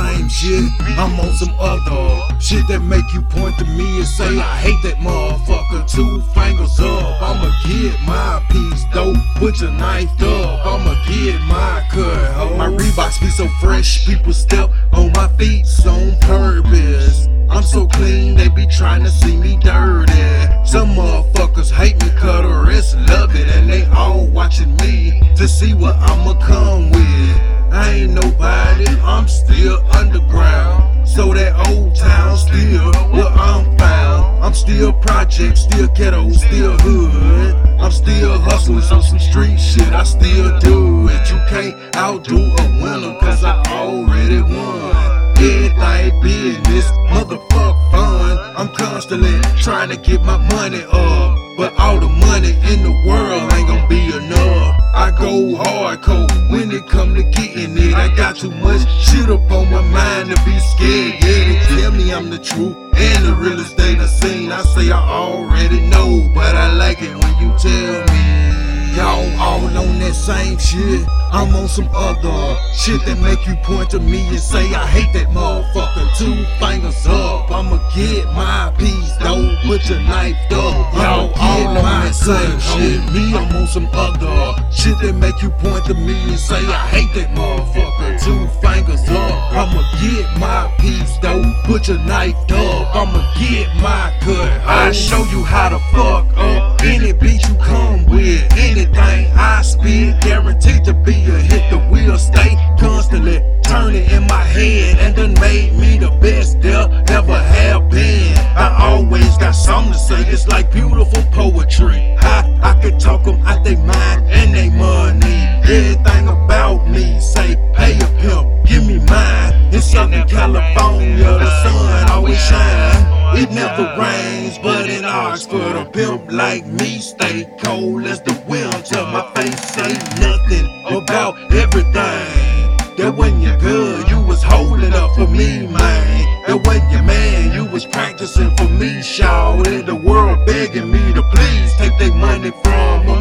same shit. I'm on some other shit that make you point to me and say, I hate that motherfucker. Two fingers up, I'ma get my piece, though. Put your knife up, I'ma get my cut. Ho. My Reeboks be so fresh, people step on my feet on purpose. I'm so clean, they be trying to see me dirty. Some motherfuckers hate me, cut the rest love it, and they all watching me to see what I'ma come. I ain't nobody, I'm still underground. So that old town still where I'm found. I'm still project, still ghetto, still hood. I'm still hustling on some street shit, I still do it. You can't outdo a winner, cause I already won. Everything business, motherfuck fun. I'm constantly trying to get my money up. But all the money in the world ain't gonna be enough. I go hardcore when it come to getting it. I got too much shit up on my mind to be scared. Yeah, they tell me I'm the truth and the real estate I seen. I say I already know, but I like it when you tell me. Y'all all on that same shit. I'm on some other shit that make you point to me and say I hate that motherfucker. Two fingers up, I'ma get my piece, though. Put your knife up, y'all all on that same shit. Me, I'm on some other shit that make you point to me and say I hate that motherfucker. Two fingers up, I'ma get my piece, though. Put your knife up, I'ma get my cut. I show you how to fuck up any beat you come with. Anything I spit, guaranteed to be a hit. The wheel stay constantly turning in my head and done made me the best there ever have been. I always got something to say, it's like beautiful poetry. Could talk them out they mind and they money. Everything about me say, pay a pimp, give me mine. In Southern California, the sun always shine. It never rains, but in Oxford, a pimp like me stay cold as the winter. My face say nothing about everything. That when you're good, you was holding up for me, man. That when you're man, you was practicing for me, shouting the world begging me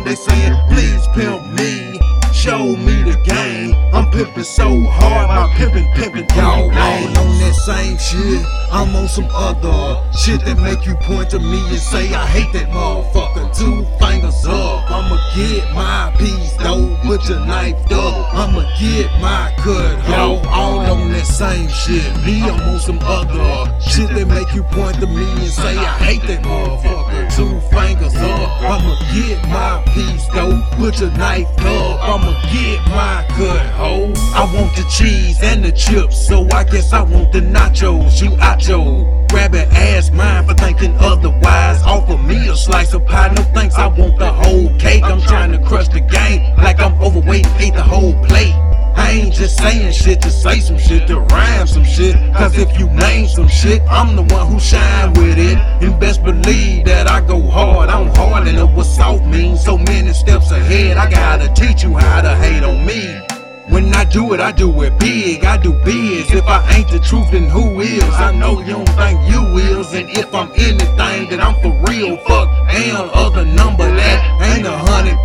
They saying, please pimp me. Show me the game. I'm pimping so hard, my pimping, pimping, y'all all on that same shit. I'm on some other shit that make you point to me and say I hate that motherfucker. Two fingers up, I'ma get my piece, though. Put your knife up, I'ma get my cut. Y'all all on that same shit. Me, I'm on some other shit that make you point to me and say I hate that motherfucker. Two fingers up, I'ma get my piece, though. Put your knife up, I'ma get my cut, ho. I want the cheese and the chips, so I guess I want the nachos. You acho. Grab an ass mine for thinking otherwise. Offer me a slice of pie, no thanks. I want the whole cake. I'm trying to crush the game like I'm overweight, ate the whole plate. I ain't just saying shit to say some shit, to rhyme some shit. Cause if you name some shit, I'm the one who shine with it. And best believe that I go hard. I'm hard and it was soft means. So many steps ahead, I gotta teach you how to hate on me. When I do it, I do it big, I do biz. If I ain't the truth, then who is? I know you don't think you is. And if I'm anything, then I'm for real. Fuck and other number that ain't a hundred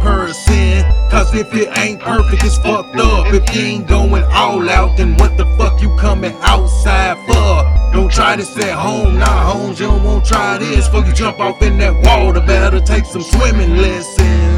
if it ain't perfect, it's fucked up. If you ain't going all out, then what the fuck you coming outside for? Don't try this at home, nah, homes, you don't want to try this. Fuck you jump off in that water, better take some swimming lessons.